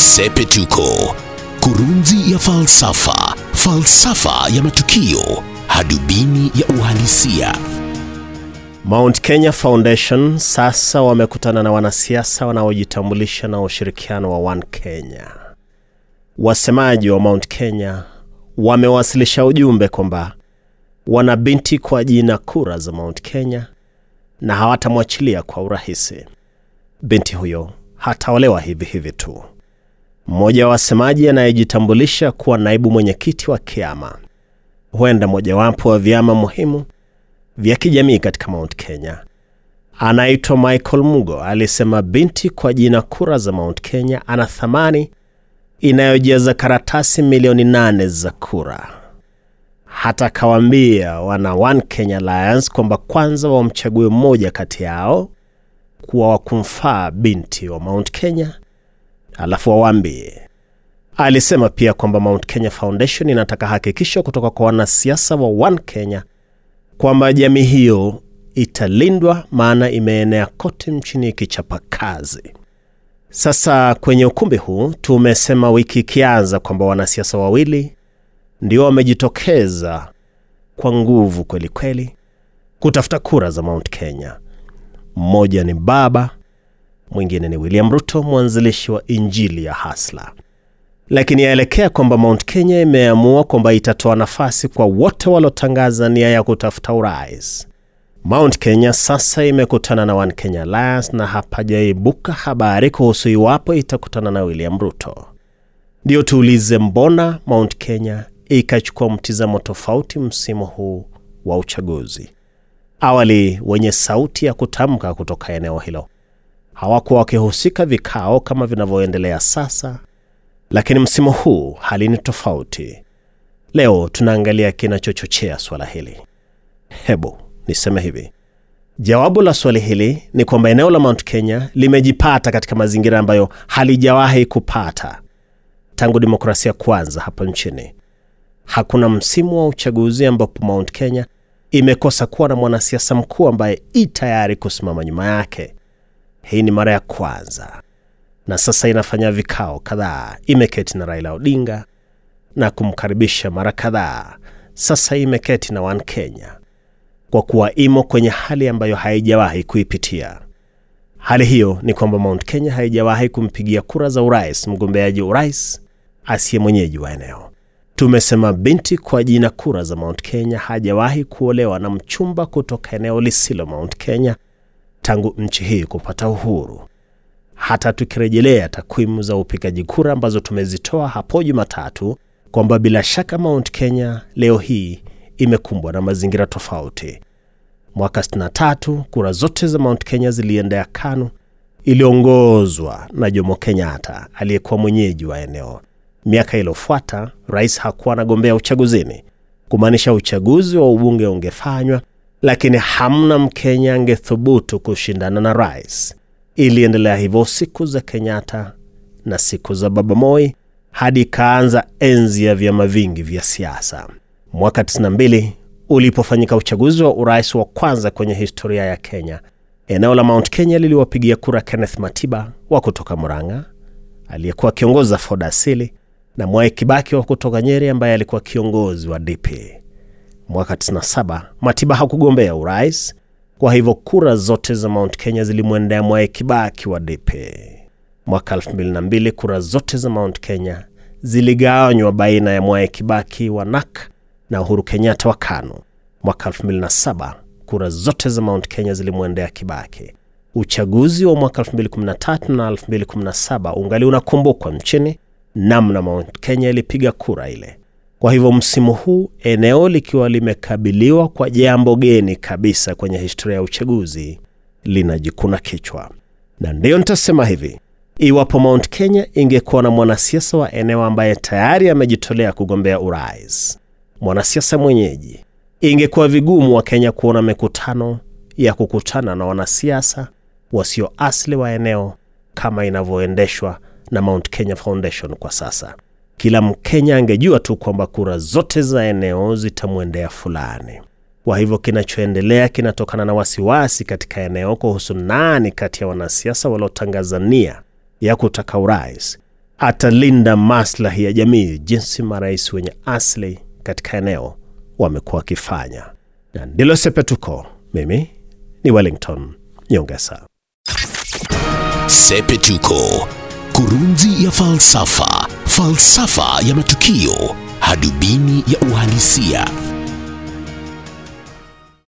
Sepetuko, kurunzi ya falsafa, falsafa ya matukio, hadubini ya uhalisia. Mount Kenya Foundation sasa wamekutana na wanasiasa wanaojitambulisha na ushirikiano wa One Kenya. Wasemaji wa Mount Kenya wamewasilisha ujumbe kwamba wana binti kwa jina kura za Mount Kenya na hawatamwachilia kwa urahisi. Binti huyo hataolewa hivi hivi tu. Mmoja wa wasemaji anayejitambulisha kuwa naibu mwenyekiti wa Kiama, huenda mojawapo wa vyama muhimu vya kijamii katika Mount Kenya, anaitwa Michael Mugo, alisema binti kwa jina kura za Mount Kenya ana thamani inayojaza karatasi milioni nane za kura. Hata akawaambia wana One Kenya Alliance kwamba kwanza wamchague mmoja kati yao kuwa wa kumfaa binti wa Mount Kenya, alafu awaambie. Alisema pia kwamba Mount Kenya Foundation inataka hakikisho kutoka kwa wanasiasa wa One Kenya kwamba jamii hiyo italindwa, maana imeenea kote nchini ikichapa kazi. Sasa kwenye ukumbi huu tumesema wiki ikianza kwamba wanasiasa wawili ndio wamejitokeza kwa nguvu kweli kweli kutafuta kura za Mount Kenya. Mmoja ni baba, mwingine ni William Ruto, mwanzilishi wa Injili ya Hasla. Lakini yaelekea kwamba Mount Kenya imeamua kwamba itatoa nafasi kwa wote waliotangaza nia ya kutafuta urais. Mount Kenya sasa imekutana na One Kenya Alliance na hapajaibuka habari kuhusu iwapo itakutana na William Ruto. Ndio tuulize, mbona Mount Kenya ikachukua mtizamo tofauti msimu huu wa uchaguzi? Awali wenye sauti ya kutamka kutoka eneo hilo hawakuwa wakihusika vikao kama vinavyoendelea sasa, lakini msimu huu hali ni tofauti. Leo tunaangalia kinachochochea swala hili. Hebu niseme hivi, jawabu la swali hili ni kwamba eneo la Mount Kenya limejipata katika mazingira ambayo halijawahi kupata tangu demokrasia kwanza hapa nchini. Hakuna msimu wa uchaguzi ambapo Mount Kenya imekosa kuwa na mwanasiasa mkuu ambaye i tayari kusimama nyuma yake. Hii ni mara ya kwanza, na sasa inafanya vikao kadhaa. Imeketi na Raila Odinga na kumkaribisha mara kadhaa. Sasa imeketi na One Kenya kwa kuwa imo kwenye hali ambayo haijawahi kuipitia. Hali hiyo ni kwamba Mount Kenya haijawahi kumpigia kura za urais mgombeaji urais asiye mwenyeji wa eneo. Tumesema binti kwa jina kura za Mount Kenya hajawahi kuolewa na mchumba kutoka eneo lisilo Mount Kenya tangu nchi hii kupata uhuru. Hata tukirejelea takwimu za upigaji kura ambazo tumezitoa hapo Jumatatu, kwamba bila shaka Mount Kenya leo hii imekumbwa na mazingira tofauti. Mwaka 63 kura zote za Mount Kenya ziliendea KANU iliongozwa na Jomo Kenyatta aliyekuwa mwenyeji wa eneo. Miaka iliyofuata rais hakuwa anagombea uchaguzini, kumaanisha uchaguzi wa ubunge ungefanywa, lakini hamna Mkenya angethubutu kushindana na rais. Iliendelea hivyo siku za Kenyatta na siku za Baba Moi hadi ikaanza enzi ya vyama vingi vya siasa. Mwaka 92 ulipofanyika uchaguzi wa urais wa kwanza kwenye historia ya Kenya, eneo la Mount Kenya liliwapigia kura Kenneth Matiba wa kutoka Murang'a aliyekuwa akiongoza Ford Asili na Mwai Kibaki wa kutoka Nyeri ambaye alikuwa kiongozi wa DP. Mwaka 97 Matiba hakugombea urais, kwa hivyo kura zote za Mount Kenya zilimwendea Mwai Kibaki wa DP. Mwaka 2002 kura zote za Mount Kenya ziligawanywa baina ya Mwai Kibaki wa NAK na Uhuru Kenyatta wa KANU. Mwaka 2007 kura zote za Mount Kenya zilimwendea Kibaki. Uchaguzi wa mwaka 2013 na 2017 ungali unakumbukwa nchini, namna Mount Kenya ilipiga kura ile. Kwa hivyo msimu huu eneo likiwa limekabiliwa kwa jambo geni kabisa kwenye historia ya uchaguzi, linajikuna kichwa. Na ndiyo nitasema hivi, iwapo Mount Kenya ingekuwa na mwanasiasa wa eneo ambaye tayari amejitolea kugombea urais, mwanasiasa mwenyeji, ingekuwa vigumu wa Kenya kuona mikutano ya kukutana na wanasiasa wasio asili wa eneo kama inavyoendeshwa na Mount Kenya Foundation kwa sasa. Kila Mkenya angejua tu kwamba kura zote za eneo zitamwendea fulani. Kwa hivyo kinachoendelea kinatokana na wasiwasi katika eneo kuhusu nani kati ya wanasiasa waliotangaza nia ya kutaka urais atalinda maslahi ya jamii jinsi marais wenye asili katika eneo wamekuwa wakifanya. Na ndilo Sepetuko. Mimi ni Wellington Nyongesa. Sepetuko, kurunzi ya falsafa, falsafa ya matukio, hadubini ya uhalisia.